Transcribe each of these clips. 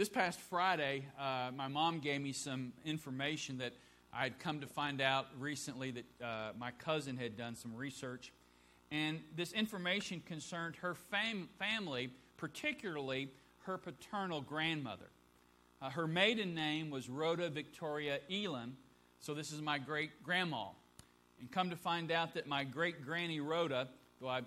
This past Friday, uh, my mom gave me some information that I had come to find out recently that uh, my cousin had done some research. And this information concerned her fam- family, particularly her paternal grandmother. Uh, her maiden name was Rhoda Victoria Elam, so this is my great grandma. And come to find out that my great granny Rhoda, though I,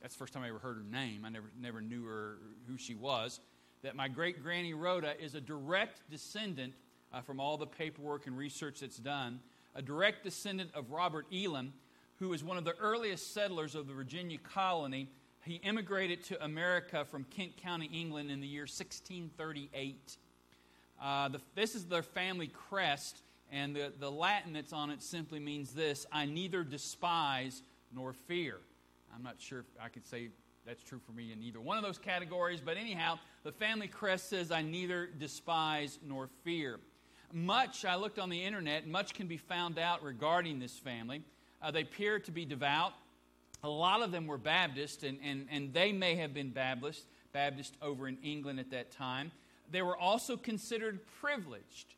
that's the first time I ever heard her name, I never, never knew her, who she was, that my great granny Rhoda is a direct descendant uh, from all the paperwork and research that's done, a direct descendant of Robert Elam, who was one of the earliest settlers of the Virginia colony. He immigrated to America from Kent County, England in the year 1638. Uh, the, this is their family crest, and the, the Latin that's on it simply means this I neither despise nor fear. I'm not sure if I could say that's true for me in either one of those categories, but anyhow, the family crest says, I neither despise nor fear. Much, I looked on the internet, much can be found out regarding this family. Uh, they appear to be devout. A lot of them were Baptist, and, and, and they may have been Baptist, Baptist over in England at that time. They were also considered privileged.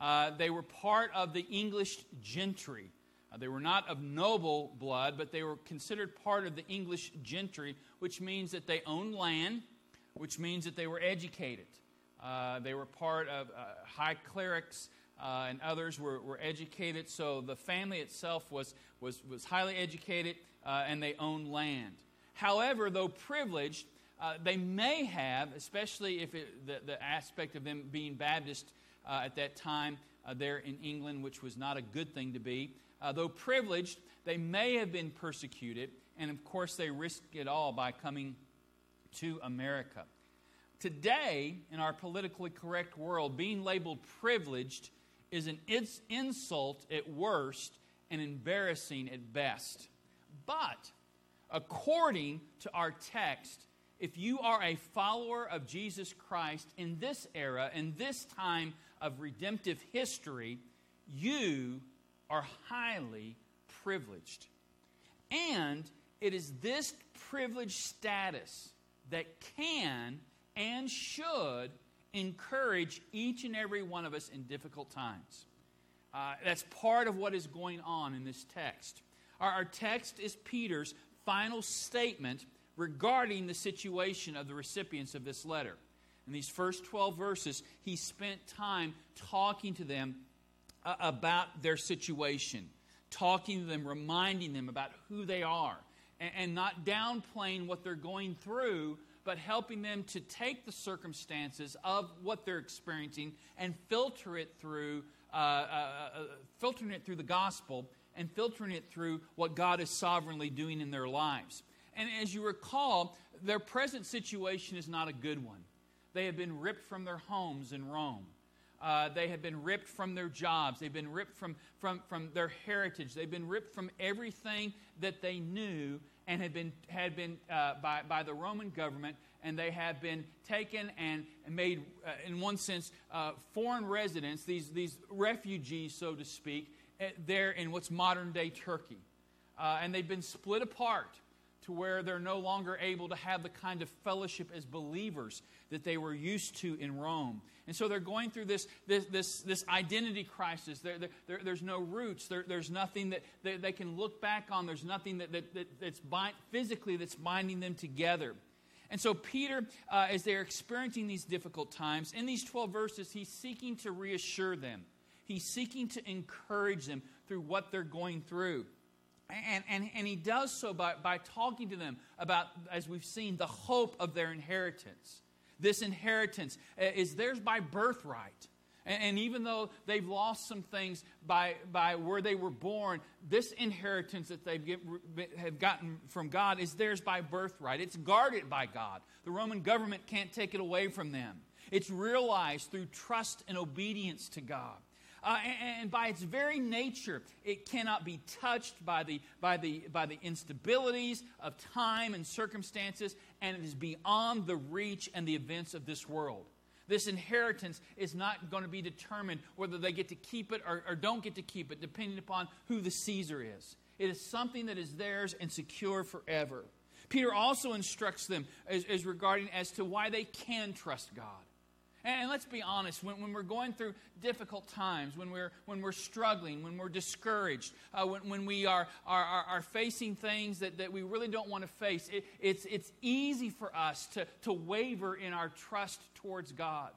Uh, they were part of the English gentry. Uh, they were not of noble blood, but they were considered part of the English gentry, which means that they owned land, which means that they were educated. Uh, they were part of uh, high clerics, uh, and others were, were educated. So the family itself was, was, was highly educated, uh, and they owned land. However, though privileged, uh, they may have, especially if it, the, the aspect of them being Baptist uh, at that time there in England, which was not a good thing to be, though privileged, they may have been persecuted, and of course, they risked it all by coming to America. Today, in our politically correct world, being labeled privileged is an insult at worst and embarrassing at best. But, according to our text, if you are a follower of Jesus Christ in this era, in this time of redemptive history, you are highly privileged. And it is this privileged status that can and should encourage each and every one of us in difficult times. Uh, that's part of what is going on in this text. Our, our text is Peter's final statement regarding the situation of the recipients of this letter. In these first 12 verses, he spent time talking to them uh, about their situation, talking to them, reminding them about who they are, and, and not downplaying what they're going through, but helping them to take the circumstances of what they're experiencing and filter it through, uh, uh, uh, filtering it through the gospel and filtering it through what God is sovereignly doing in their lives. And as you recall, their present situation is not a good one. They have been ripped from their homes in Rome. Uh, they have been ripped from their jobs. They've been ripped from, from, from their heritage. They've been ripped from everything that they knew and had been, had been uh, by, by the Roman government, and they have been taken and made, uh, in one sense, uh, foreign residents, these, these refugees, so to speak, eh, there in what's modern day Turkey. Uh, and they've been split apart to where they're no longer able to have the kind of fellowship as believers that they were used to in Rome. And so they're going through this, this, this, this identity crisis. There, there, there's no roots. There, there's nothing that they, they, can look back on. There's nothing that, that, that that's bind, physically that's binding them together. And so, Peter, uh, as they're experiencing these difficult times, in these 12 verses, he's seeking to reassure them. He's seeking to encourage them through what they're going through. And, and, and he does so by, by talking to them about, as we've seen, the hope of their inheritance. This inheritance uh, is theirs by birthright. And, even though they've lost some things by, by where they were born, this inheritance that they've have gotten from God is theirs by birthright. It's guarded by God. The Roman government can't take it away from them. It's realized through trust and obedience to God. Uh, and, and, by its very nature, it cannot be touched by the, by, the, by the instabilities of time and circumstances, and it is beyond the reach and the events of this world. This inheritance is not going to be determined whether they get to keep it or, or don't get to keep it, depending upon who the Caesar is. It is something that is theirs and secure forever. Peter also instructs them as, as regarding as to why they can trust God. And let's be honest, when, when we're going through difficult times, when we're, when we're struggling, when we're discouraged, uh, when, when we are, are, are, are, facing things that, that we really don't want to face, it, it's, it's easy for us to, to waver in our trust towards God.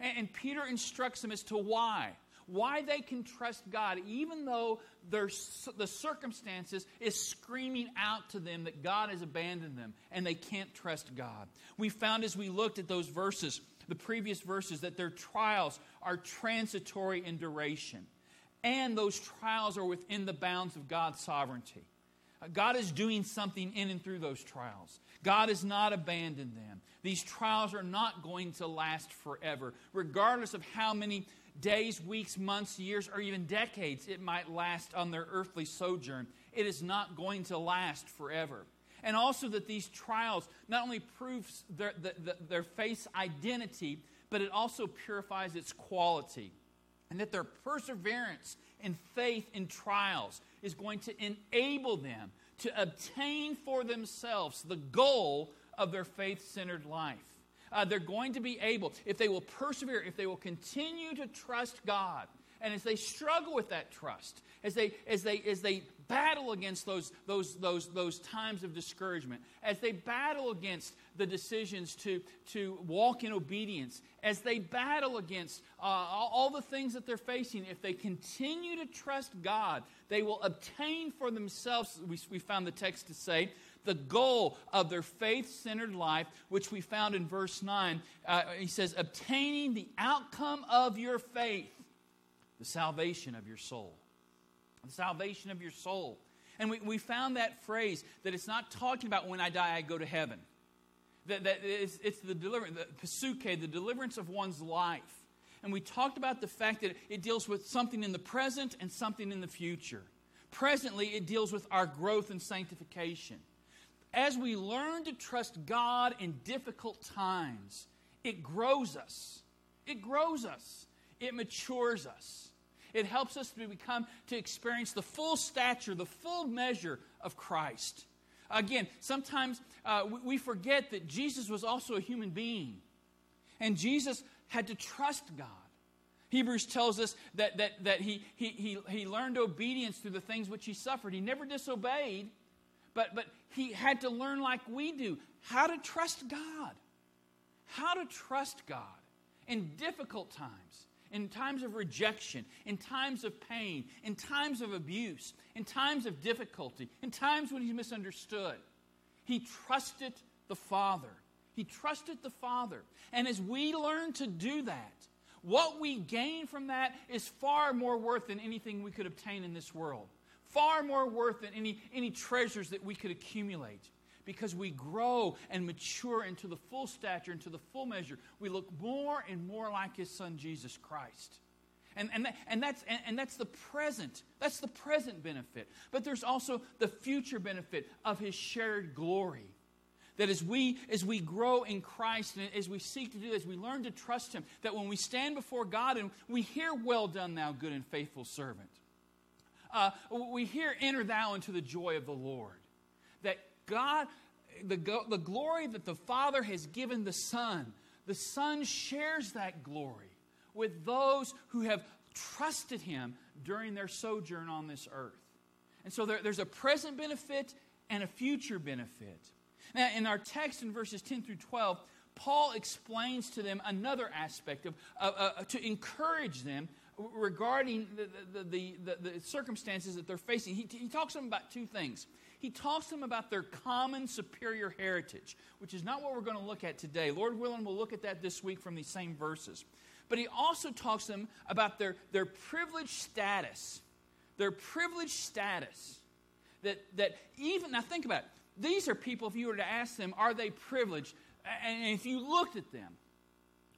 And, and Peter instructs them as to why why they can trust God, even though their, the circumstances is screaming out to them that God has abandoned them and they can't trust God. We found as we looked at those verses, the previous verses, that their trials are transitory in duration. And those trials are within the bounds of God's sovereignty. Uh, God is doing something in and through those trials. God has not abandoned them. These trials are not going to last forever, regardless of how many days, weeks, months, years, or even decades it might last on their earthly sojourn. It is not going to last forever. And also that these trials not only proves their, the, the, their faith's identity, but it also purifies its quality. And that their perseverance and faith in trials is going to enable them to obtain for themselves the goal of their faith centered life uh, they're going to be able, if they will persevere, if they will continue to trust God, and as they struggle with that trust, as they, as they, as they battle against those, those, those, those times of discouragement, as they battle against the decisions to, to walk in obedience, as they battle against uh, all, the things that they're facing, if they continue to trust God, they will obtain for themselves, we, we found the text to say, the goal of their faith centered life, which we found in verse 9. Uh, he says, obtaining the outcome of your faith, the salvation of your soul. The salvation of your soul. And we, we found that phrase that it's not talking about when I die, I go to heaven. That, that it's, it's the deliverance, the psuche, the deliverance of one's life. And we talked about the fact that it deals with something in the present and something in the future. Presently, it deals with our growth and sanctification as we learn to trust God in difficult times, it grows us. It grows us. It matures us. It helps us to become, to experience the full stature, the full measure of Christ. Again, sometimes uh, we forget that Jesus was also a human being. And Jesus had to trust God. Hebrews tells us that, that, that he, he, he, he learned obedience through the things which he suffered. He never disobeyed, but, but he had to learn, like we do, how to trust God. How to trust God in difficult times, in times of rejection, in times of pain, in times of abuse, in times of difficulty, in times when he's misunderstood. He trusted the Father. He trusted the Father. And as we learn to do that, what we gain from that is far more worth than anything we could obtain in this world far more worth than any, any treasures that we could accumulate because we grow and mature into the full stature, into the full measure. We look more and more like his son, Jesus Christ. And, and, that, and, that's, and, and that's the present. That's the present benefit. But there's also the future benefit of his shared glory. That as we, as we grow in Christ and as we seek to do this, we learn to trust him. That when we stand before God and we hear, Well done, thou good and faithful servant uh, we hear, Enter thou into the joy of the Lord. That God, the, the glory that the Father has given the Son, the Son shares that glory with those who have trusted Him during their sojourn on this earth. And so there, there's a present benefit and a future benefit. Now, in our text in verses 10 through 12, Paul explains to them another aspect of, uh, uh, to encourage them regarding the, the, the, the, circumstances that they're facing. He, he talks to them about two things. He talks to them about their common superior heritage, which is not what we're going to look at today. Lord willing, we'll look at that this week from these same verses. But he also talks to them about their, their privileged status. Their privileged status. That, that even, now think about it. These are people, if you were to ask them, are they privileged? And if you looked at them,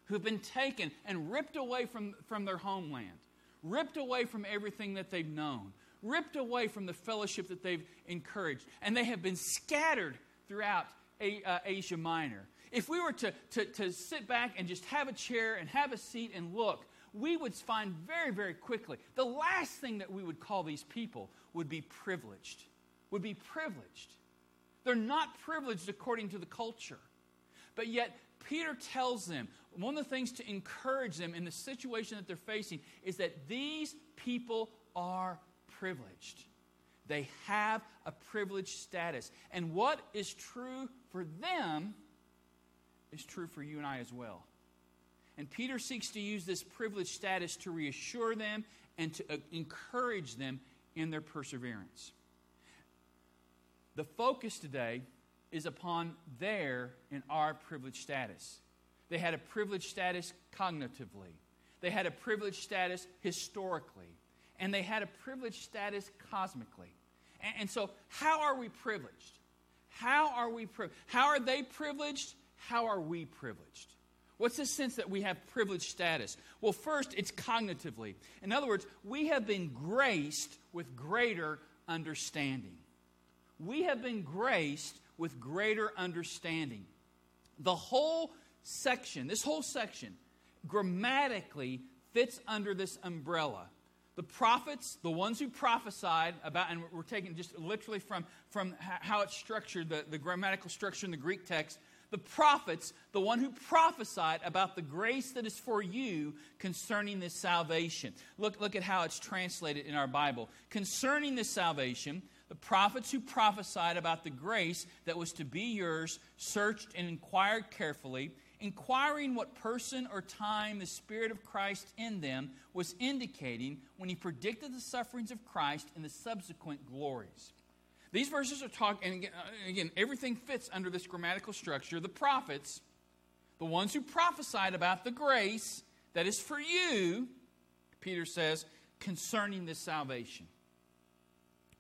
who've been taken and ripped away from, from their homeland, ripped away from everything that they've known, ripped away from the fellowship that they've encouraged, and they have been scattered throughout uh, Asia Minor. If we were to, to, to sit back and just have a chair and have a seat and look, we would find very, very quickly the last thing that we would call these people would be privileged. Would be privileged. They're not privileged according to the culture. But yet, Peter tells them one of the things to encourage them in the situation that they're facing is that these people are privileged. They have a privileged status. And what is true for them is true for you and I as well. And Peter seeks to use this privileged status to reassure them and to uh, encourage them in their perseverance. The focus today is upon their and our privileged status. They had a privileged status cognitively, they had a privileged status historically, and they had a privileged status cosmically. And, and so, how are we privileged? How are we privileged? How are they privileged? How are we privileged? What's the sense that we have privileged status? Well, first, it's cognitively. In other words, we have been graced with greater understanding. We have been graced with greater understanding. The whole section, this whole section, grammatically fits under this umbrella. The prophets, the ones who prophesied about, and we're taking just literally from, from how it's structured, the, the grammatical structure in the Greek text, the prophets, the one who prophesied about the grace that is for you concerning this salvation. Look, look at how it's translated in our Bible. Concerning this salvation, the prophets who prophesied about the grace that was to be yours searched and inquired carefully, inquiring what person or time the Spirit of Christ in them was indicating when he predicted the sufferings of Christ and the subsequent glories. These verses are talking, and again, uh, again, everything fits under this grammatical structure. The prophets, the ones who prophesied about the grace that is for you, Peter says, concerning this salvation.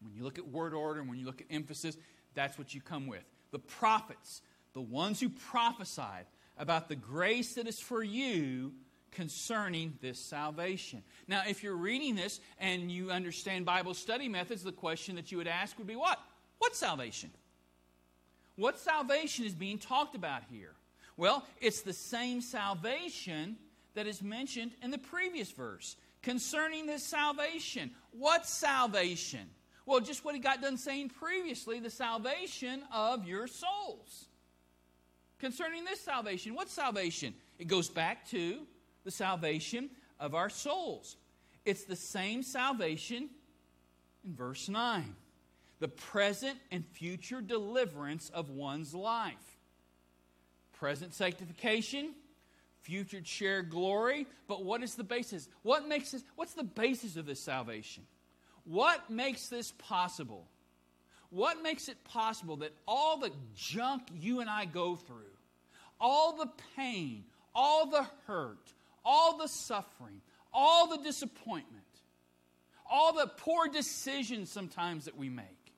When you look at word order and when you look at emphasis, that's what you come with. The prophets, the ones who prophesied about the grace that is for you concerning this salvation. Now, if you're reading this and you understand Bible study methods, the question that you would ask would be what? What salvation? What salvation is being talked about here? Well, it's the same salvation that is mentioned in the previous verse concerning this salvation. What salvation? Well, just what he got done saying previously the salvation of your souls. Concerning this salvation, what salvation? It goes back to the salvation of our souls. It's the same salvation in verse 9 the present and future deliverance of one's life. Present sanctification, future shared glory, but what is the basis? What makes this, what's the basis of this salvation? What makes this possible? What makes it possible that all the junk you and I go through, all the pain, all the hurt, all the suffering, all the disappointment, all the poor decisions sometimes that we make,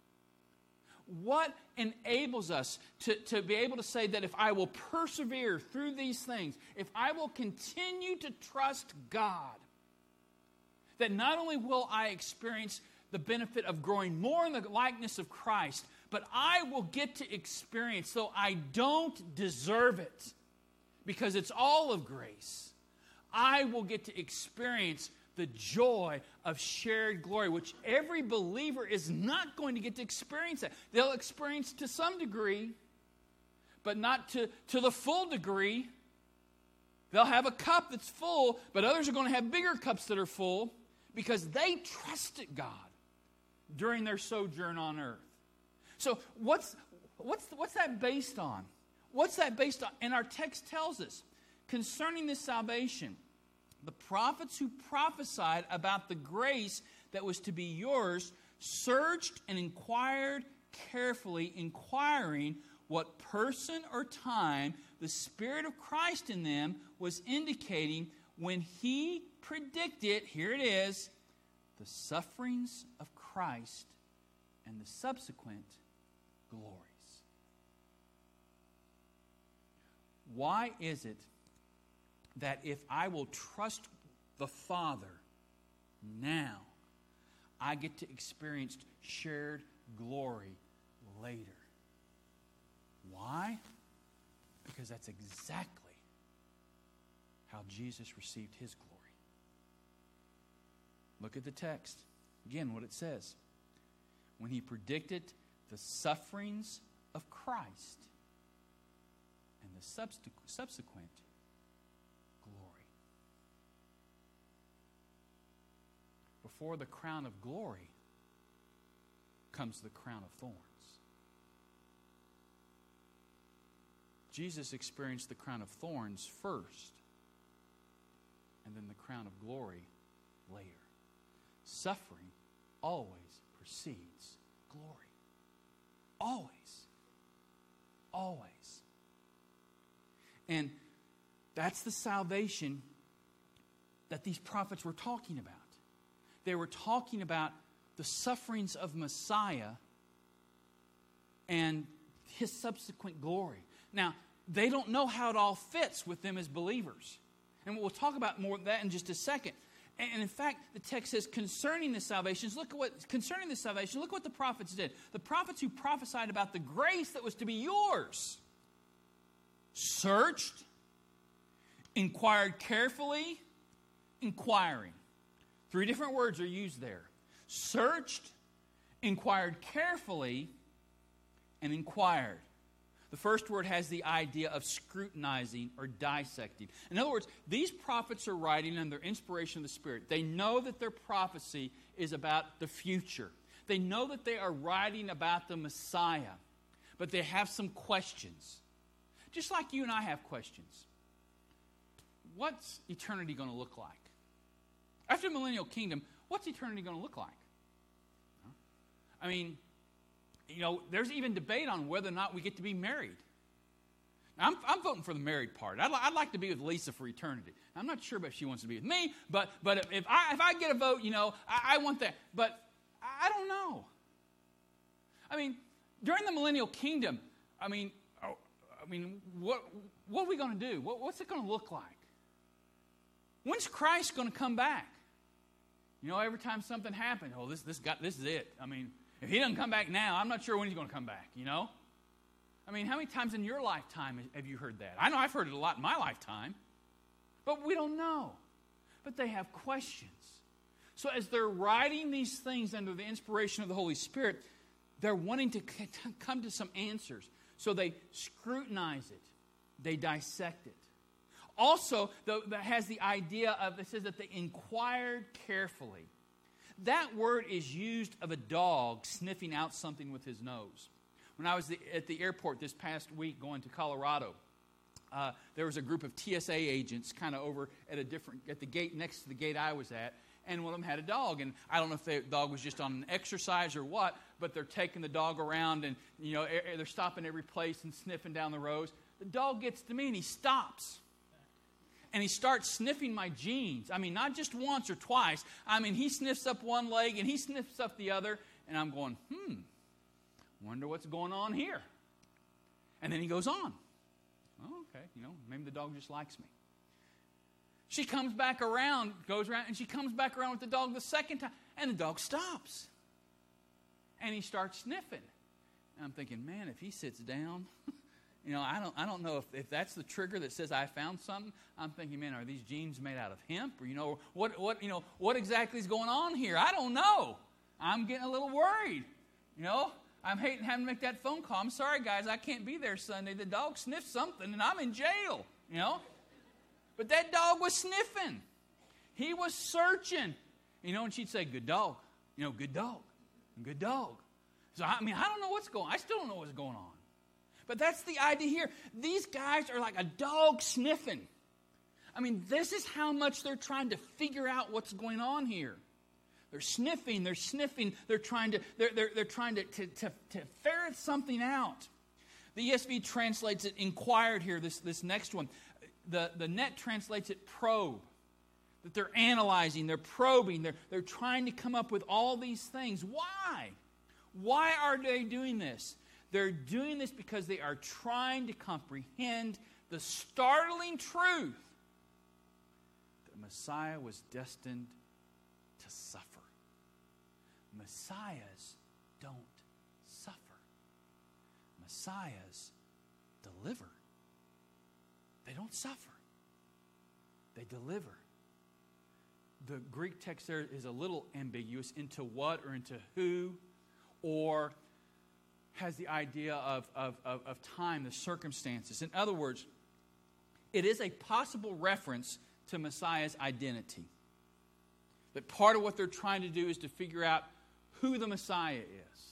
what enables us to, to be able to say that if I will persevere through these things, if I will continue to trust God, that not only will I experience the benefit of growing more in the likeness of Christ, but I will get to experience, though I don't deserve it, because it's all of grace, I will get to experience the joy of shared glory, which every believer is not going to get to experience that. They'll experience to some degree, but not to, to the full degree. They'll have a cup that's full, but others are going to have bigger cups that are full because they trusted God during their sojourn on earth. So, what's, what's, what's that based on? What's that based on? And our text tells us concerning this salvation, the prophets who prophesied about the grace that was to be yours searched and inquired carefully, inquiring what person or time the Spirit of Christ in them was indicating when he predicted, here it is, the sufferings of Christ and the subsequent glories. Why is it that if I will trust the Father now, I get to experience shared glory later? Why? Because that's exactly how Jesus received his glory. Look at the text. Again, what it says. When he predicted the sufferings of Christ and the subsequent glory. Before the crown of glory comes the crown of thorns. Jesus experienced the crown of thorns first, and then the crown of glory later. Suffering always precedes glory. Always. Always. And that's the salvation that these prophets were talking about. They were talking about the sufferings of Messiah and his subsequent glory. Now, they don't know how it all fits with them as believers. And we'll talk about more of that in just a second. And in fact, the text says concerning the salvations, look at what concerning the salvation, look what the prophets did. The prophets who prophesied about the grace that was to be yours searched, inquired carefully, inquiring. Three different words are used there. Searched, inquired carefully, and inquired. The first word has the idea of scrutinizing or dissecting. In other words, these prophets are writing under inspiration of the Spirit. They know that their prophecy is about the future, they know that they are writing about the Messiah, but they have some questions. Just like you and I have questions. What's eternity going to look like? After the millennial kingdom, what's eternity going to look like? I mean, you know, there's even debate on whether or not we get to be married. Now, I'm, I'm voting for the married part. I'd, I'd, like to be with Lisa for eternity. I'm not sure if she wants to be with me, but, but if, I, if I get a vote, you know, I, I want that. But I don't know. I mean, during the millennial kingdom, I mean, oh, I mean, what, what are we going to do? What, what's it going to look like? When's Christ going to come back? You know, every time something happens, oh, this, this, got, this is it. I mean, if he doesn't come back now, I'm not sure when he's going to come back, you know? I mean, how many times in your lifetime have you heard that? I know I've heard it a lot in my lifetime, but we don't know. But they have questions. So as they're writing these things under the inspiration of the Holy Spirit, they're wanting to come to some answers. So they scrutinize it, they dissect it. Also, that has the idea of, it says that they inquired carefully. That word is used of a dog sniffing out something with his nose. When I was at the airport this past week going to Colorado, uh, there was a group of TSA agents kind of over at a different at the gate next to the gate I was at, and one of them had a dog. And I don't know if the dog was just on an exercise or what, but they're taking the dog around and you know they're stopping every place and sniffing down the rows. The dog gets to me and he stops and he starts sniffing my jeans. I mean, not just once or twice. I mean, he sniffs up one leg and he sniffs up the other, and I'm going, hmm, wonder what's going on here. And then he goes on. Oh, okay, you know, maybe the dog just likes me. She comes back around, goes around, and she comes back around with the dog the second time, and the dog stops. And he starts sniffing. And I'm thinking, man, if he sits down, You know, I don't, I don't know if, if that's the trigger that says I found something. I'm thinking, man, are these jeans made out of hemp? Or, you know, what, what, you know, what exactly is going on here? I don't know. I'm getting a little worried. You know, I'm hating having to make that phone call. I'm sorry, guys, I can't be there Sunday. The dog sniffed something and I'm in jail, you know? But that dog was sniffing. He was searching. You know, and she'd say, good dog. You know, good dog. Good dog. So, I mean, I don't know what's going on. I still don't know what's going on. But that's the idea here. These guys are like a dog sniffing. I mean, this is how much they're trying to figure out what's going on here. They're sniffing, they're sniffing, they're trying to, they're, they're, they're trying to, to, to, to ferret something out. The ESV translates it inquired here, this, this next one. The, the net translates it probe. That they're analyzing, they're probing, they're, they're trying to come up with all these things. Why? Why are they doing this? They're doing this because they are trying to comprehend the startling truth that Messiah was destined to suffer. Messiahs don't suffer, Messiahs deliver. They don't suffer, they deliver. The Greek text there is a little ambiguous into what or into who or has the idea of, of, of, of time, the circumstances. In other words, it is a possible reference to Messiah's identity. That part of what they're trying to do is to figure out who the Messiah is.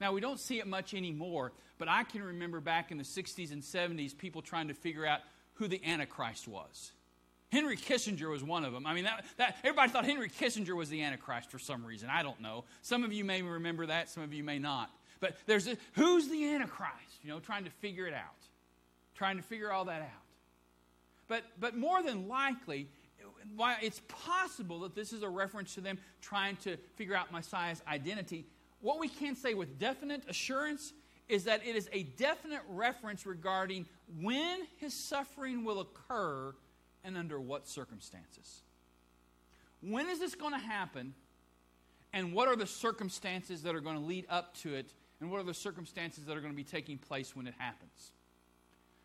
Now, we don't see it much anymore, but I can remember back in the 60s and 70s people trying to figure out who the Antichrist was. Henry Kissinger was one of them. I mean, that, that, everybody thought Henry Kissinger was the Antichrist for some reason. I don't know. Some of you may remember that, some of you may not. But there's a, who's the Antichrist? You know, trying to figure it out, trying to figure all that out. But, but more than likely, why it's possible that this is a reference to them trying to figure out Messiah's identity. What we can say with definite assurance is that it is a definite reference regarding when his suffering will occur and under what circumstances. When is this going to happen? And what are the circumstances that are going to lead up to it? And what are the circumstances that are going to be taking place when it happens?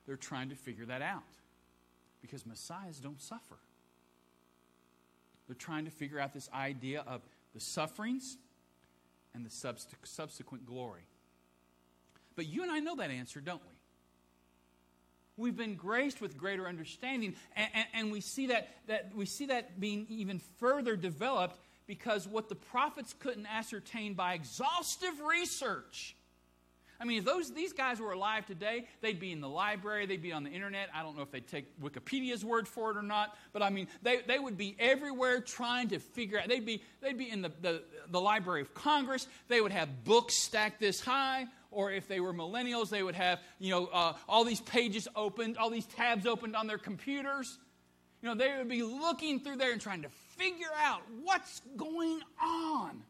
They're trying to figure that out because messiahs don't suffer. They're trying to figure out this idea of the sufferings and the subsequent glory. But you and I know that answer, don't we? we've been graced with greater understanding and, and, and, we see that, that we see that being even further developed because what the prophets couldn't ascertain by exhaustive research I mean, if those, these guys were alive today, they'd be in the library, they'd be on the internet. I don't know if they'd take Wikipedia's word for it or not, but I mean, they, they would be everywhere trying to figure out. They'd be, they'd be in the, the, the Library of Congress, they would have books stacked this high or if they were millennials, they would have you know uh, all these pages opened, all these tabs opened on their computers. You know, they would be looking through there and trying to figure out what's going on.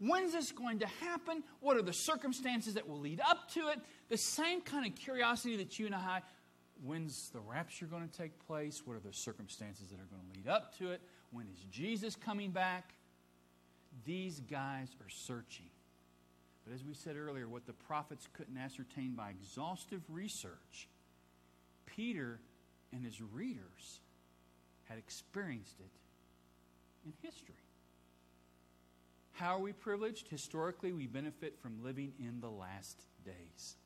When's this going to happen? What are the circumstances that will lead up to it? The same kind of curiosity that you and I when's the rapture going to take place? What are the circumstances that are going to lead up to it? When is Jesus coming back? These guys are searching. But as we said earlier, what the prophets couldn't ascertain by exhaustive research, Peter and his readers had experienced it in history. How are we privileged? Historically, we benefit from living in the last days.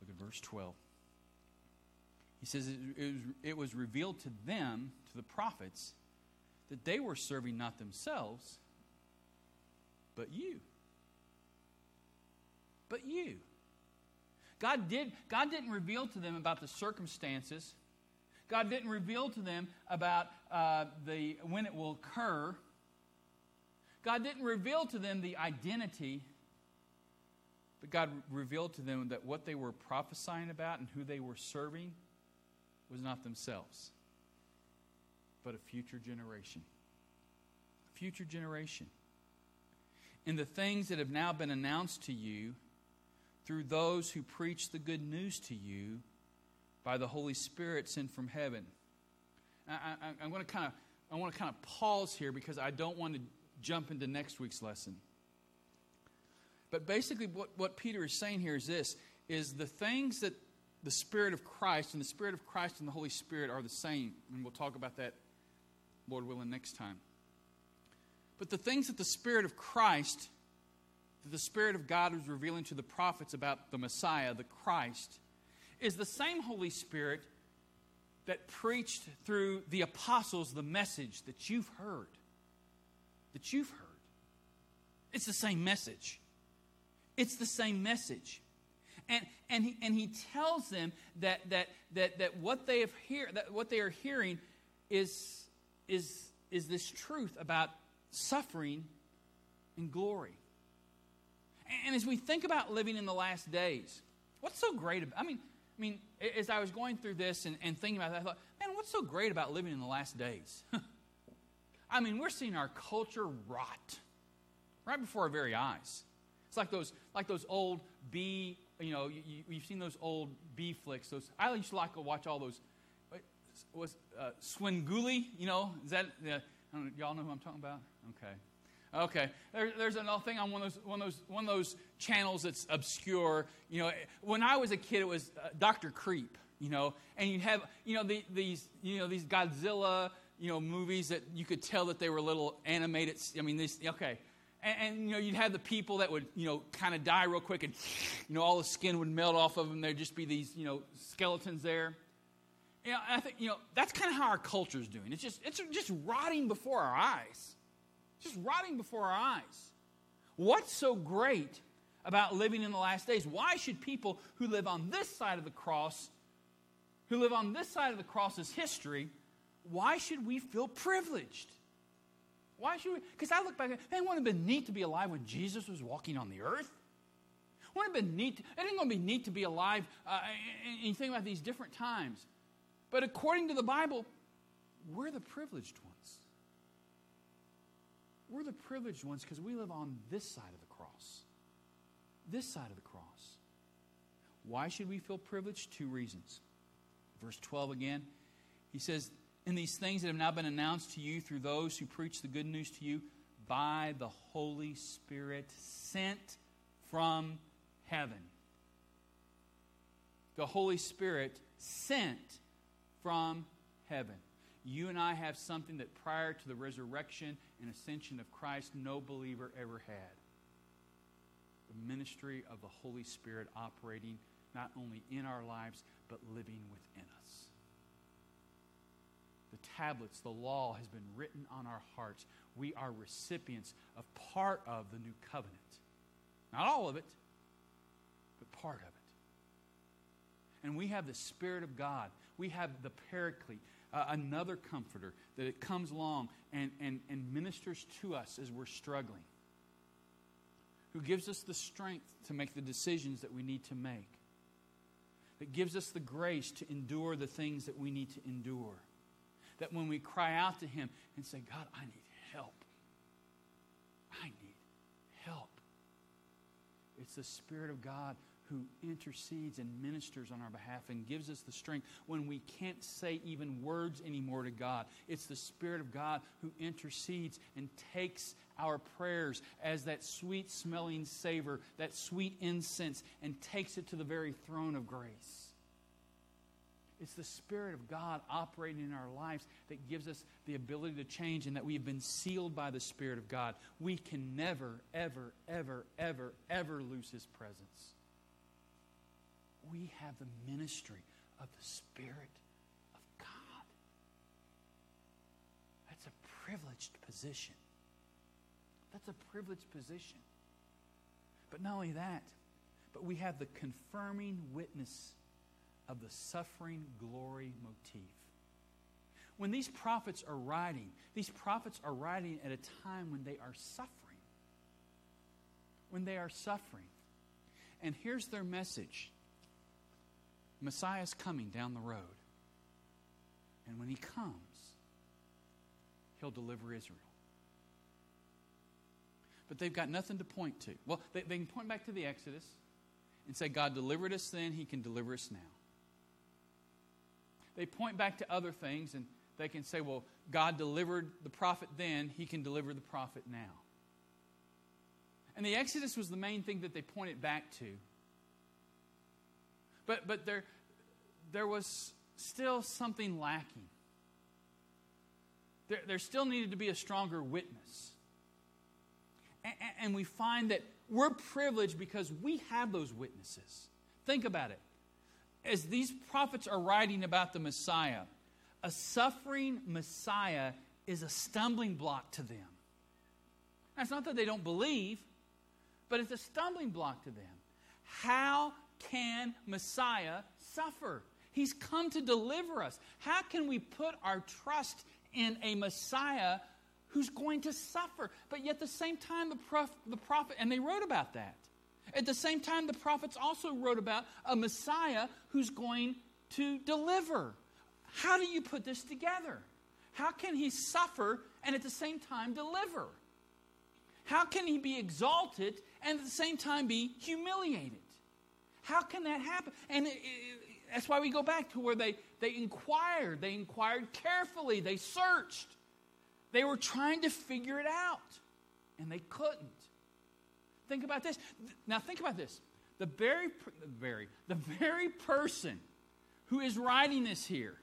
Look at verse 12. He says, it was, revealed to them, to the prophets, that they were serving not themselves, but you but you. God, did, God didn't reveal to them about the circumstances. God didn't reveal to them about uh, the, when it will occur. God didn't reveal to them the identity, but God revealed to them that what they were prophesying about and who they were serving was not themselves, but a future generation. A future generation. And the things that have now been announced to you through those who preach the good news to you by the Holy Spirit sent from heaven. I, am going to kind of I want to kind of pause here because I don't want to jump into next week's lesson. But basically, what, what Peter is saying here is this: is the things that the Spirit of Christ and the Spirit of Christ and the Holy Spirit are the same, and we'll talk about that, Lord willing, next time. But the things that the Spirit of Christ that the Spirit of God was revealing to the prophets about the Messiah, the Christ, is the same Holy Spirit that preached through the apostles the message that you've heard. That you've heard. It's the same message. It's the same message. And, and, he, and he tells them that, that, that, that, what, they have hear, that what they are hearing is, is, is this truth about suffering and glory. And as we think about living in the last days, what's so great about I mean, mean, as I was going through this and, and thinking about that, I thought, man, what's so great about living in the last days? I mean, we're seeing our culture rot right before our very eyes. It's like those, like those old B, you know, you, have seen those old B flicks. Those I used to like to watch all those. Was uh, Svengoolie? You know, is that? Uh, y'all know who I'm talking about? Okay. Okay, there, there's another thing on one of those one of those one of those channels that's obscure. You know, when I was a kid, it was uh, Doctor Creep. You know, and you have you know the, these you know these Godzilla you know movies that you could tell that they were little animated. I mean, okay, and, and, you know, you'd have the people that would, you know, kind of die real quick and, you know, all the skin would melt off of them. There'd just be these, you know, skeletons there. You know, I think, you know, that's kind of how our culture's doing. It's just, it's just rotting before our eyes. Just rotting before our eyes. What's so great about living in the last days? Why should people who live on this side of the cross, who live on this side of the cross's history, why should we feel privileged? Why should we? Because I look back, man, it wouldn't have been neat to be alive when Jesus was walking on the earth. It wouldn't have been neat. It ain't going to be neat to be alive. Uh, and you think about these different times. But according to the Bible, we're the privileged ones. We're the privileged ones because we live on this side of the cross. This side of the cross. Why should we feel privileged? Two reasons. Verse 12 again, he says, In these things that have now been announced to you through those who preach the good news to you by the Holy Spirit sent from heaven. The Holy Spirit sent from heaven. You and I have something that prior to the resurrection and ascension of Christ, no believer ever had. The ministry of the Holy Spirit operating not only in our lives, but living within us. The tablets, the law has been written on our hearts. We are recipients of part of the new covenant. Not all of it, but part of it. And we have the Spirit of God we have the Paraclete, another comforter that it comes along and, and, and ministers to us as we're struggling, who gives us the strength to make the decisions that we need to make, that gives us the grace to endure the things that we need to endure. That when we cry out to Him and say, God, I need help, I need help, it's the Spirit of God who intercedes and ministers on our behalf and gives us the strength when we can't say even words anymore to God. It's the Spirit of God who intercedes and takes our prayers as that sweet smelling savor, that sweet incense, and takes it to the very throne of grace. It's the Spirit of God operating in our lives that gives us the ability to change and that we've been sealed by the Spirit of God. We can never, ever, ever, ever, ever lose His presence we have the ministry of the Spirit of God. That's a privileged position. That's a privileged position. But not only that, but we have the confirming witness of the suffering glory motif. When these prophets are writing, these prophets are writing at a time when they are suffering. When they are suffering. And here's their message Messiah's coming down the road. And when he comes, he'll deliver Israel. But they've got nothing to point to. Well, they, they can point back to the Exodus and say, God delivered us then, he can deliver us now. They point back to other things and they can say, well, God delivered the prophet then, he can deliver the prophet now. And the Exodus was the main thing that they pointed back to. But, but there, there was still something lacking. There, there still needed to be a stronger witness. And, and we find that we're privileged because we have those witnesses. Think about it. As these prophets are writing about the Messiah, a suffering Messiah is a stumbling block to them. That's not that they don't believe, but it's a stumbling block to them. How can Messiah suffer? He's come to deliver us. How can we put our trust in a Messiah who's going to suffer? But yet, at the same time, the, prof, the prophet, and they wrote about that. At the same time, the prophets also wrote about a Messiah who's going to deliver. How do you put this together? How can he suffer and at the same time deliver? How can he be exalted and at the same time be humiliated? How can that happen? And it, it, that's why we go back to where they, they inquired. They inquired carefully. They searched. They were trying to figure it out, and they couldn't. Think about this. Now, think about this. The very, the very, the very person who is writing this here,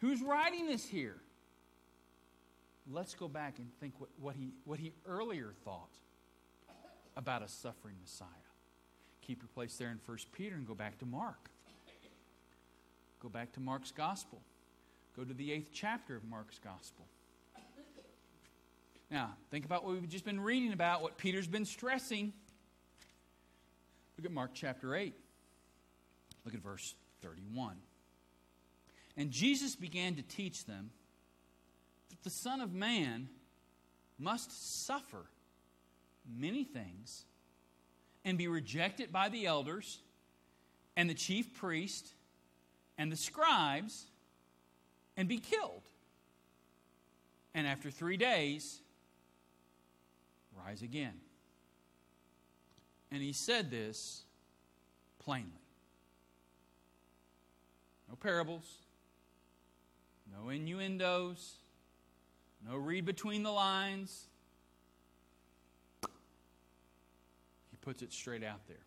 who's writing this here, let's go back and think what, what, he, what he earlier thought about a suffering Messiah. Keep your place there in 1 Peter and go back to Mark. Go back to Mark's Gospel. Go to the eighth chapter of Mark's Gospel. Now, think about what we've just been reading about, what Peter's been stressing. Look at Mark chapter 8. Look at verse 31. And Jesus began to teach them that the Son of Man must suffer many things and be rejected by the elders and the chief priest and the scribes and be killed. And after three days, rise again. And he said this plainly. No parables, no innuendos, no read between the lines. Puts it straight out there.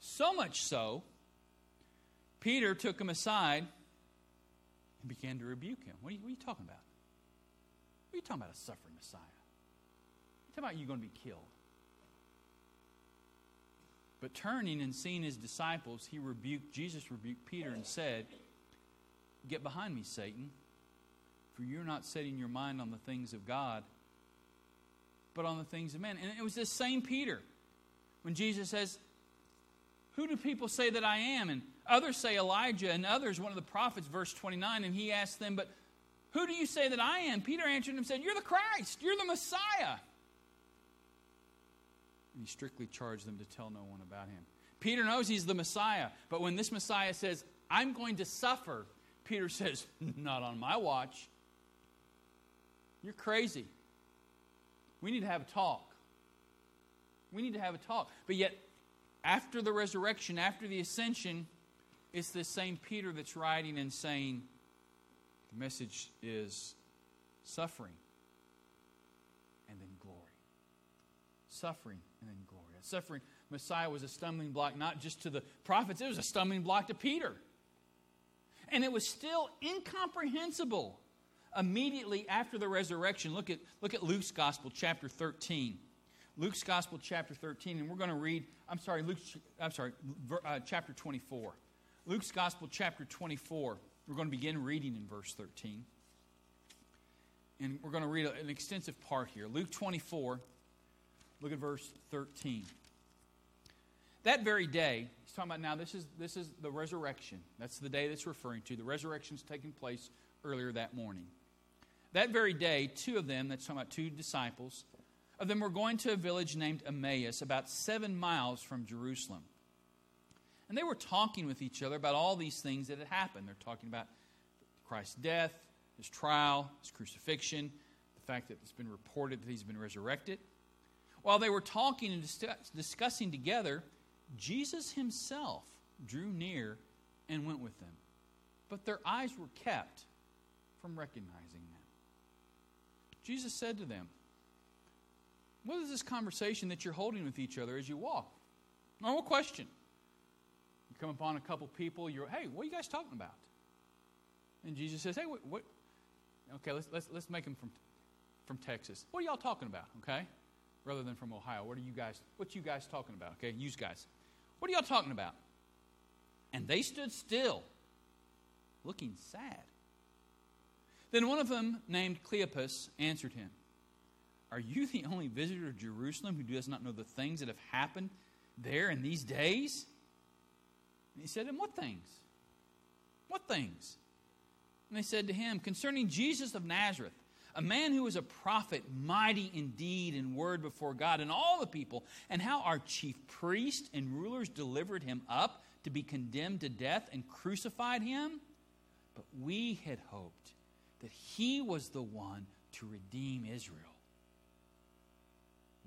So much so, Peter took him aside and began to rebuke him. What are you, what are you talking about? What are you talking about, a suffering Messiah? You talking about you going to be killed? But turning and seeing his disciples, he rebuked, Jesus rebuked Peter and said, Get behind me, Satan, for you're not setting your mind on the things of God, but on the things of men. And it was this same Peter when Jesus says, Who do people say that I am? And others say Elijah, and others one of the prophets, verse 29. And he asked them, But who do you say that I am? Peter answered him and said, You're the Christ, you're the Messiah. And he strictly charged them to tell no one about him. Peter knows he's the Messiah, but when this Messiah says, I'm going to suffer, Peter says, Not on my watch. You're crazy. We need to have a talk. We need to have a talk. But yet, after the resurrection, after the ascension, it's this same Peter that's writing and saying, the message is suffering and then glory. Suffering and then glory. Suffering, Messiah was a stumbling block not just to the prophets, it was a stumbling block to Peter. And it was still incomprehensible immediately after the resurrection. Look at, look at Luke's Gospel, chapter 13. Luke's Gospel, chapter 13, and we're going to read, I'm sorry, Luke, I'm sorry, uh, chapter 24. Luke's Gospel, chapter 24. We're going to begin reading in verse 13. And we're going to read an extensive part here. Luke 24, look at verse 13. That very day, he's talking about now, this is, this is the resurrection. That's the day that's referring to. The resurrection's taking place earlier that morning. That very day, two of them, that's talking about two disciples, of them were going to a village named Emmaus, about seven miles from Jerusalem. And they were talking with each other about all these things that had happened. They're talking about Christ's death, his trial, his crucifixion, the fact that it's been reported that he's been resurrected. While they were talking and discussing together, Jesus himself drew near and went with them. But their eyes were kept from recognizing them. Jesus said to them, What is this conversation that you're holding with each other as you walk? Normal question. You come upon a couple people, you're, hey, what are you guys talking about? And Jesus says, hey, what? what? Okay, let's, let's, let's make them from, from Texas. What are y'all talking about, okay? Rather than from Ohio. What are you guys, what you guys talking about, okay? You guys. What are y'all talking about? And they stood still, looking sad. Then one of them, named Cleopas, answered him, Are you the only visitor of Jerusalem who does not know the things that have happened there in these days? And he said, And what things? What things? And they said to him, Concerning Jesus of Nazareth, a man who was a prophet, mighty in deed and word before God and all the people, and how our chief priests and rulers delivered him up to be condemned to death and crucified him. But we had hoped that he was the one to redeem Israel.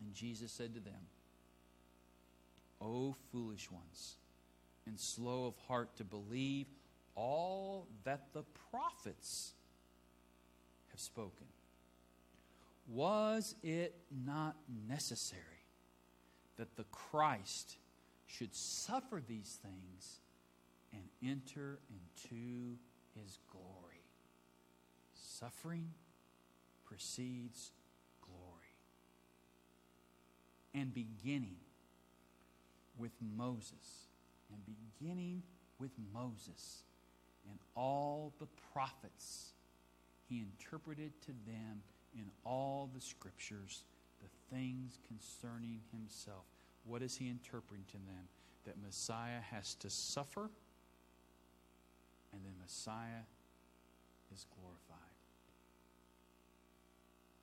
And Jesus said to them, O foolish ones, and slow of heart to believe all that the prophets have spoken. Was it not necessary that the Christ should suffer these things and enter into his glory? Suffering precedes glory. And beginning with Moses, and beginning with Moses and all the prophets, he interpreted to them in all the scriptures the things concerning himself. What is he interpreting to them? That Messiah has to suffer, and then Messiah is glorified.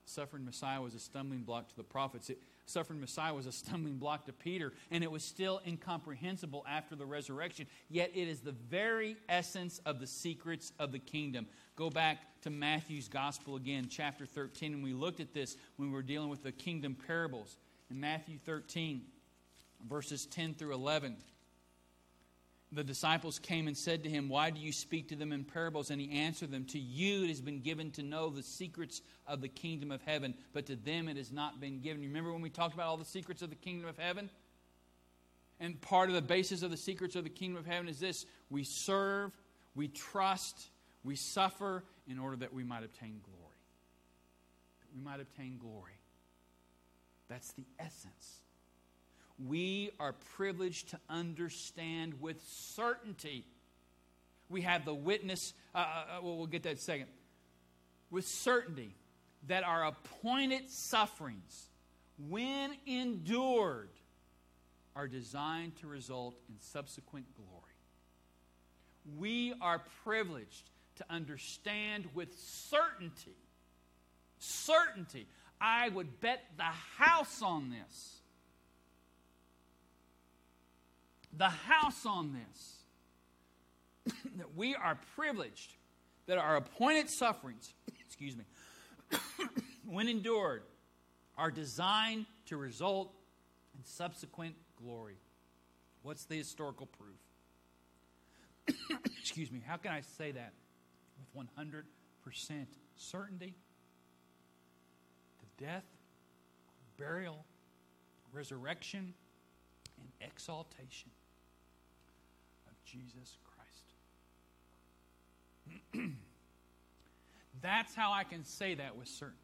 Suffering Messiah was a stumbling block to the prophets. It, suffering Messiah was a stumbling block to Peter, and it was still incomprehensible after the resurrection. Yet it is the very essence of the secrets of the kingdom. Go back to Matthew's gospel again, chapter 13, and we looked at this when we were dealing with the kingdom parables. In Matthew 13, verses 10 through 11 the disciples came and said to him, Why do you speak to them in parables? And he answered them, To you it has been given to know the secrets of the kingdom of heaven, but to them it has not been given. You remember when we talked about all the secrets of the kingdom of heaven? And part of the basis of the secrets of the kingdom of heaven is this we serve, we trust, we suffer in order that we might obtain glory. That we might obtain glory. That's the essence we are privileged to understand with certainty. We have the witness, uh, uh, uh, well, we'll get that second, with certainty that our appointed sufferings, when endured, are designed to result in subsequent glory. We are privileged to understand with certainty, certainty. I would bet the house on this the house on this. that we are privileged that our appointed sufferings, excuse me, when endured, are designed to result in subsequent glory. What's the historical proof? excuse me, how can I say that with 100% certainty? The death, burial, resurrection, and exaltation Jesus Christ. That's how I can say that with certainty.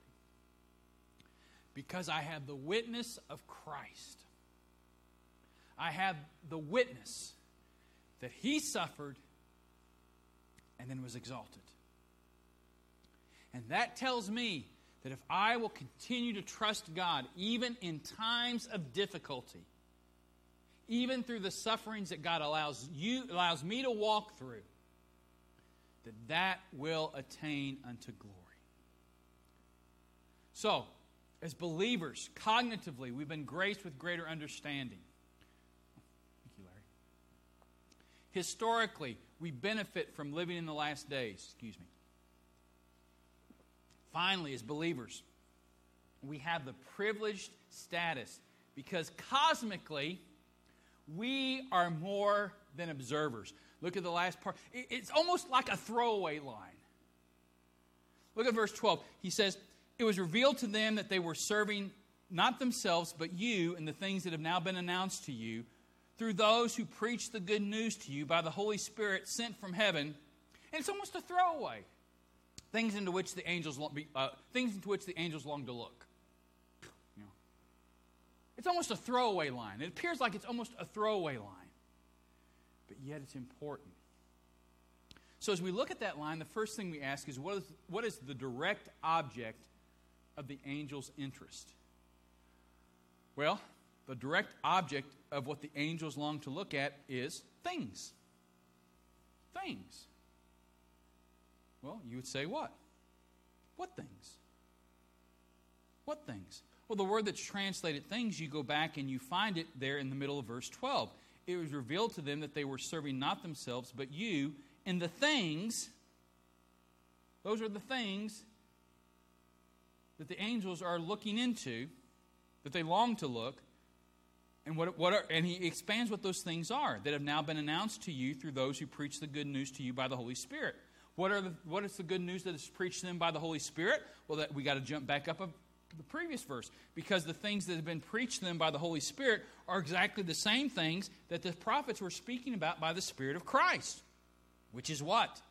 Because I have the witness of Christ. I have the witness that he suffered and then was exalted. And that tells me that if I will continue to trust God, even in times of difficulty, even through the sufferings that God allows you allows me to walk through, that that will attain unto glory. So, as believers, cognitively, we've been graced with greater understanding. Thank you, Larry. Historically, we benefit from living in the last days. Excuse me. Finally, as believers, we have the privileged status because cosmically, we are more than observers. Look at the last part. It's almost like a throwaway line. Look at verse 12. He says, It was revealed to them that they were serving not themselves, but you and the things that have now been announced to you through those who preach the good news to you by the Holy Spirit sent from heaven. And it's almost a throwaway. Things into which the angels, uh, things into which the angels long to look. It's almost a throwaway line. It appears like it's almost a throwaway line, but yet it's important. So, as we look at that line, the first thing we ask is what is, what is the direct object of the angel's interest? Well, the direct object of what the angels long to look at is things. Things. Well, you would say what? What things? What things? Well, the word that's translated things, you go back and you find it there in the middle of verse 12. It was revealed to them that they were serving not themselves, but you and the things. Those are the things that the angels are looking into, that they long to look. And, what, what are, and he expands what those things are that have now been announced to you through those who preach the good news to you by the Holy Spirit. What, are the, what is the good news that is preached to them by the Holy Spirit? Well, that we got to jump back up a, the previous verse because the things that have been preached to them by the Holy Spirit are exactly the same things that the prophets were speaking about by the Spirit of Christ, which is what?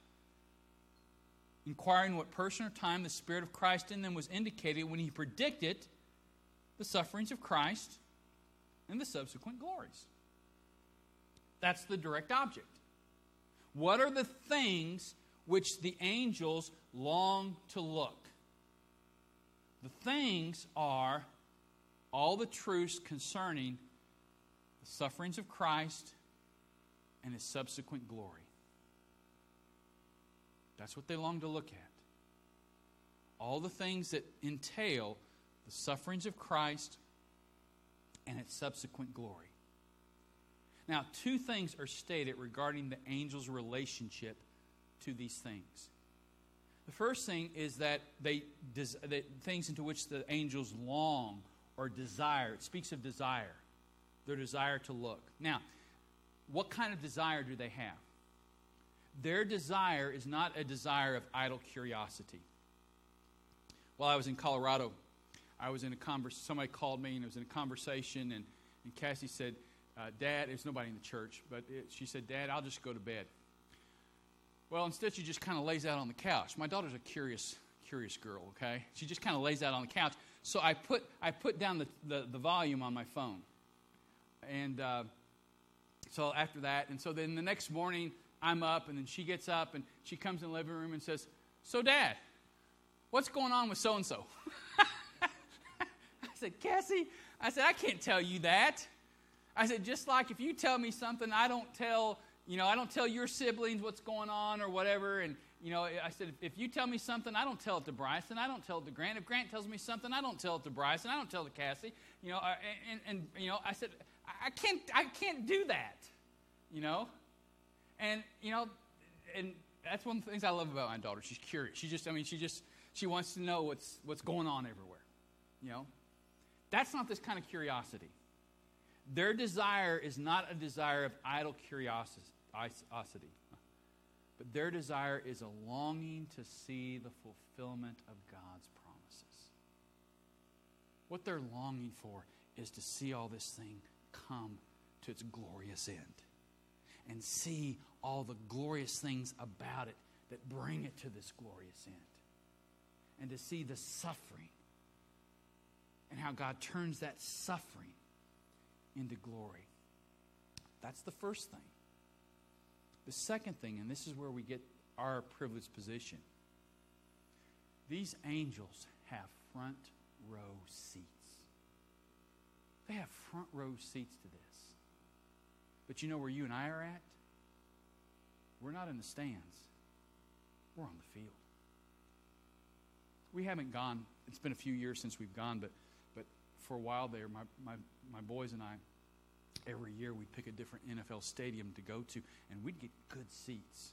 inquiring what person or time the Spirit of Christ in them was indicated when he predicted the sufferings of Christ and the subsequent glories. That's the direct object. What are the things which the angels long to look? The things are all the truths concerning the sufferings of Christ and his subsequent glory. That's what they long to look at. All the things that entail the sufferings of Christ and its subsequent glory. Now, two things are stated regarding the angel's relationship to these things. The first thing is that they that things into which the angels long or desire. It speaks of desire, their desire to look. Now, what kind of desire do they have? Their desire is not a desire of idle curiosity. While I was in Colorado, I was in a conversation. Somebody called me and it was in a conversation, and, and Cassie said, uh, Dad, there's nobody in the church, but it, she said, Dad, I'll just go to bed. Well, instead, she just kind of lays out on the couch. My daughter's a curious, curious girl, okay? She just kind of lays out on the couch. So I put, I put down the, the, the volume on my phone. And uh, so after that, and so then the next morning, I'm up, and then she gets up and she comes in the living room and says, So, Dad, what's going on with so and so? I said, Cassie, I said, I can't tell you that. I said, just like if you tell me something, I don't tell, you know, I don't tell your siblings what's going on or whatever. And, you know, I said, if you tell me something, I don't tell it to Bryson. I don't tell it to Grant. If Grant tells me something, I don't tell it to Bryson. I don't tell it to Cassie. You know, and, and, and you know, I said, I can't, I can't do that. You know, and, you know, and that's one of the things I love about my daughter. She's curious. She just, I mean, she just, she wants to know what's, what's going on everywhere. You know? That's not this kind of curiosity. Their desire is not a desire of idle curiosity, but their desire is a longing to see the fulfillment of God's promises. What they're longing for is to see all this thing come to its glorious end and see all the glorious things about it that bring it to this glorious end. And to see the suffering and how God turns that suffering into glory. That's the first thing. The second thing, and this is where we get our privileged position these angels have front row seats. They have front row seats to this. But you know where you and I are at? We're not in the stands, we're on the field. We haven't gone, it's been a few years since we've gone, but, but for a while there, my, my, my boys and I, every year we'd pick a different NFL stadium to go to, and we'd get good seats.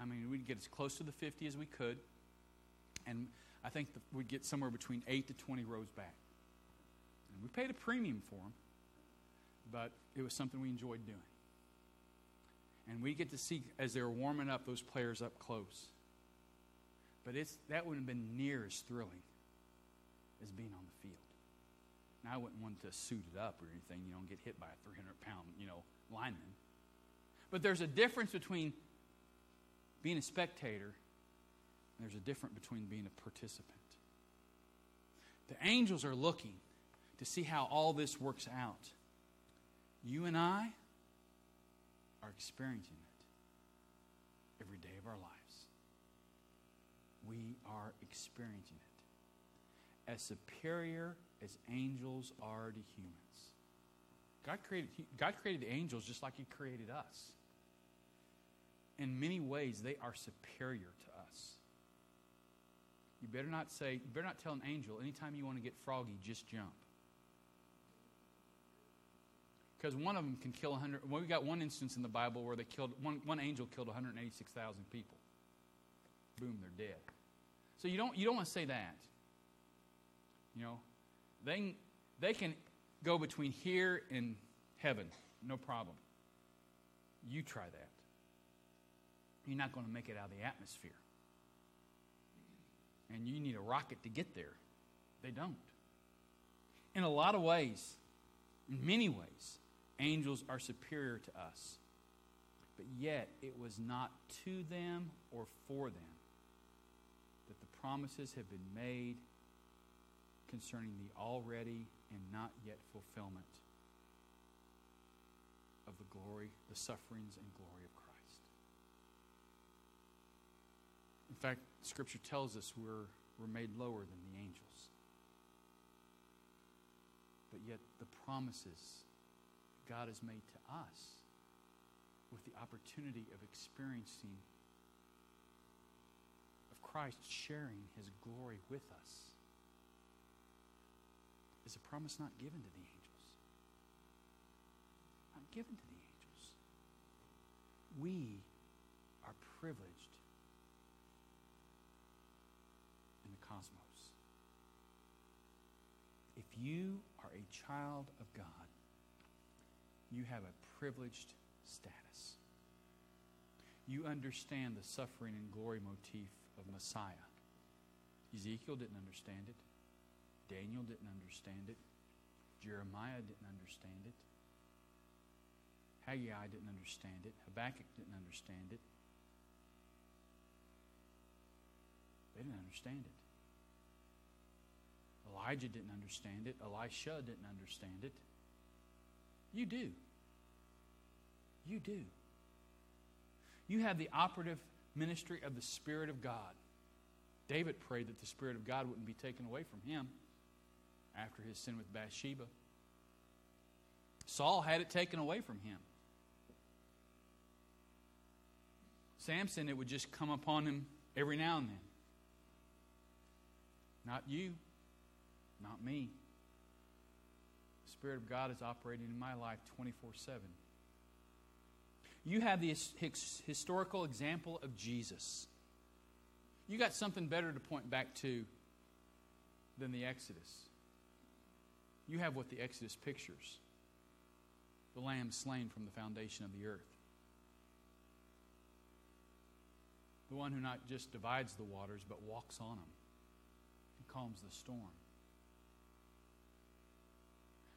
I mean, we'd get as close to the 50 as we could, and I think the, we'd get somewhere between 8 to 20 rows back. And we paid a premium for them, but it was something we enjoyed doing. And we get to see, as they were warming up, those players up close. But it's, that wouldn't have been near as thrilling as being on the. I wouldn't want to suit it up or anything, you know, and get hit by a 300 pound, you know, lineman. But there's a difference between being a spectator there's a difference between being a participant. The angels are looking to see how all this works out. You and I, are experiencing it every day of our lives. We are experiencing it. As superior as angels are to humans. God created, God created angels just like He created us. In many ways, they are superior to us. You better not say, you better not tell an angel anytime you want to get froggy, just jump because one of them can kill 100. Well, we got one instance in the Bible where they killed one, one angel killed 186,000 people. Boom, they're dead. So you don't you don't want to say that. You know, they, they can go between here and heaven, no problem. You try that. You're not going to make it out of the atmosphere. And you need a rocket to get there. They don't. In a lot of ways, in many ways, angels are superior to us. But yet, it was not to them or for them that the promises have been made concerning the already and not yet fulfillment of the glory, the sufferings and glory of Christ. In fact, Scripture tells us we're, we're made lower than the angels. But yet, the promises God has made to us with the opportunity of experiencing of Christ sharing his glory with us is a promise not given to the angels. Not given to the angels. We are privileged in the cosmos. If you are a child of God, you have a privileged status. You understand the suffering and glory motif of Messiah. Ezekiel didn't understand it. Daniel didn't understand it. Jeremiah didn't understand it. Haggai didn't understand it. Habakkuk didn't understand it. They didn't understand it. Elijah didn't understand it. Elisha didn't understand it. You do. You do. You have the operative ministry of the Spirit of God. David prayed that the Spirit of God wouldn't be taken away from him after his sin with Bathsheba. Saul had it taken away from him. Samson, it would just come upon him every now and then. Not you, not me. The Spirit of God is operating in my life 24 7. You have the historical example of Jesus. You got something better to point back to than the Exodus. You have what the Exodus pictures the lamb slain from the foundation of the earth. The one who not just divides the waters, but walks on them and calms the storm.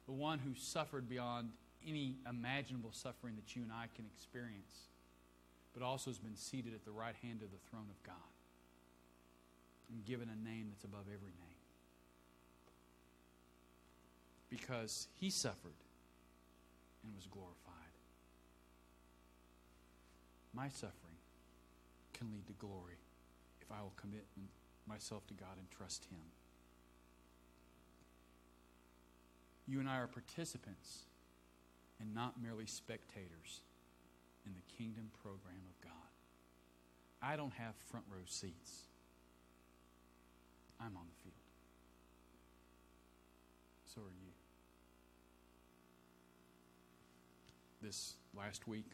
The one who suffered beyond any imaginable suffering that you and I can experience, but also has been seated at the right hand of the throne of God and given a name that's above every name. Because he suffered and was glorified. My suffering can lead to glory if I will commit myself to God and trust Him. You and I are participants and not merely spectators in the kingdom program of God. I don't have front row seats. I'm on the field. So are you. This last week,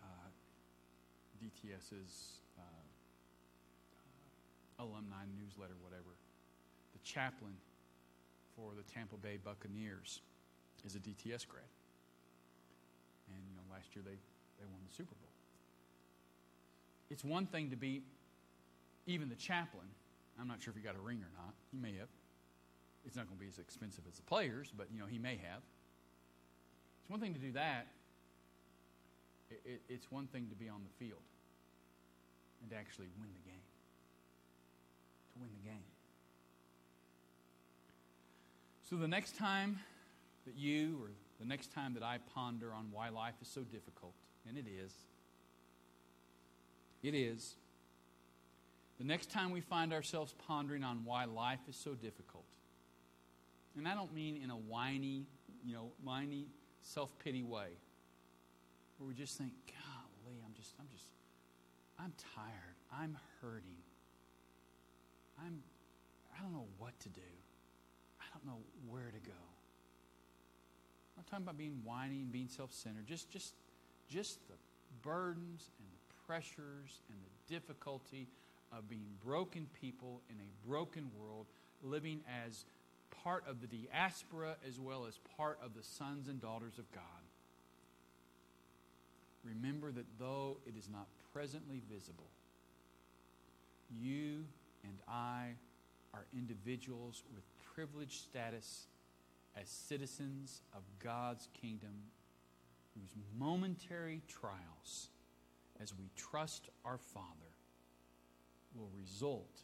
uh, DTS's uh, uh, alumni newsletter, whatever, the chaplain for the Tampa Bay Buccaneers is a DTS grad. And, you know, last year they, they won the Super Bowl. It's one thing to be even the chaplain. I'm not sure if he got a ring or not. He may have. It's not going to be as expensive as the players, but, you know, he may have. It's one thing to do that. It, it, it's one thing to be on the field and to actually win the game. To win the game. So the next time that you or the next time that I ponder on why life is so difficult, and it is, it is, the next time we find ourselves pondering on why life is so difficult, and I don't mean in a whiny, you know, whiny, self pity way, where we just think, golly, I'm just, I'm just, I'm tired. I'm hurting. I'm, I don't know what to do. I don't know where to go. I'm not talking about being whiny and being self-centered. Just, just, just the burdens and the pressures and the difficulty of being broken people in a broken world, living as part of the diaspora as well as part of the sons and daughters of God. Remember that though it is not presently visible, you and I are individuals with privileged status as citizens of God's kingdom whose momentary trials, as we trust our Father, will result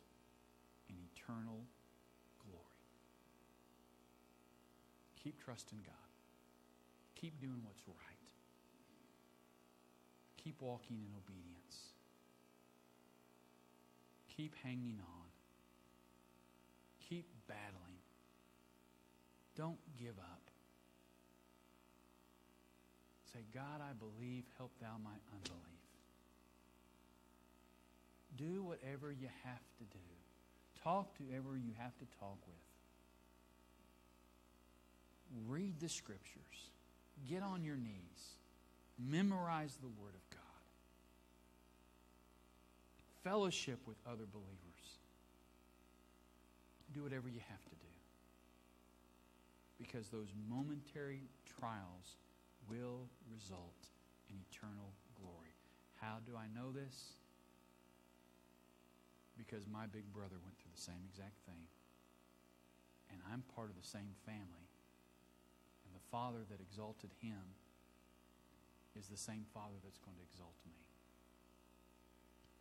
in eternal glory. Keep trusting God. Keep doing what's right. Keep walking in obedience. Keep hanging on. Keep battling. Don't give up. Say, God, I believe, help thou my unbelief. Do whatever you have to do. Talk to whoever you have to talk with. Read the scriptures. Get on your knees. Memorize the Word of God. Fellowship with other believers. Do whatever you have to do. Because those momentary trials will result in eternal glory. How do I know this? Because my big brother went through the same exact thing. And I'm part of the same family. Father that exalted him is the same Father that's going to exalt me.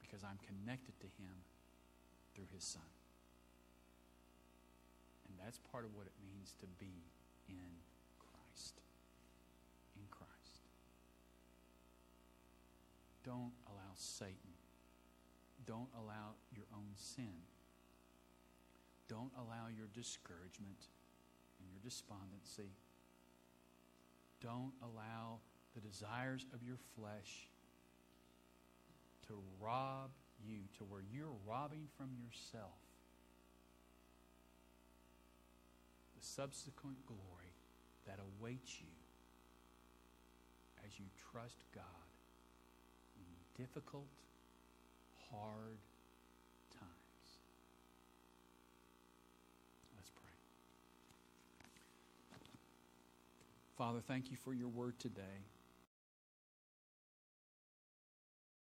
Because I'm connected to him through his Son. And that's part of what it means to be in Christ. In Christ. Don't allow Satan. Don't allow your own sin. Don't allow your discouragement and your despondency. Don't allow the desires of your flesh to rob you to where you're robbing from yourself the subsequent glory that awaits you as you trust God in difficult, hard times. Let's pray. Father, thank you for your word today.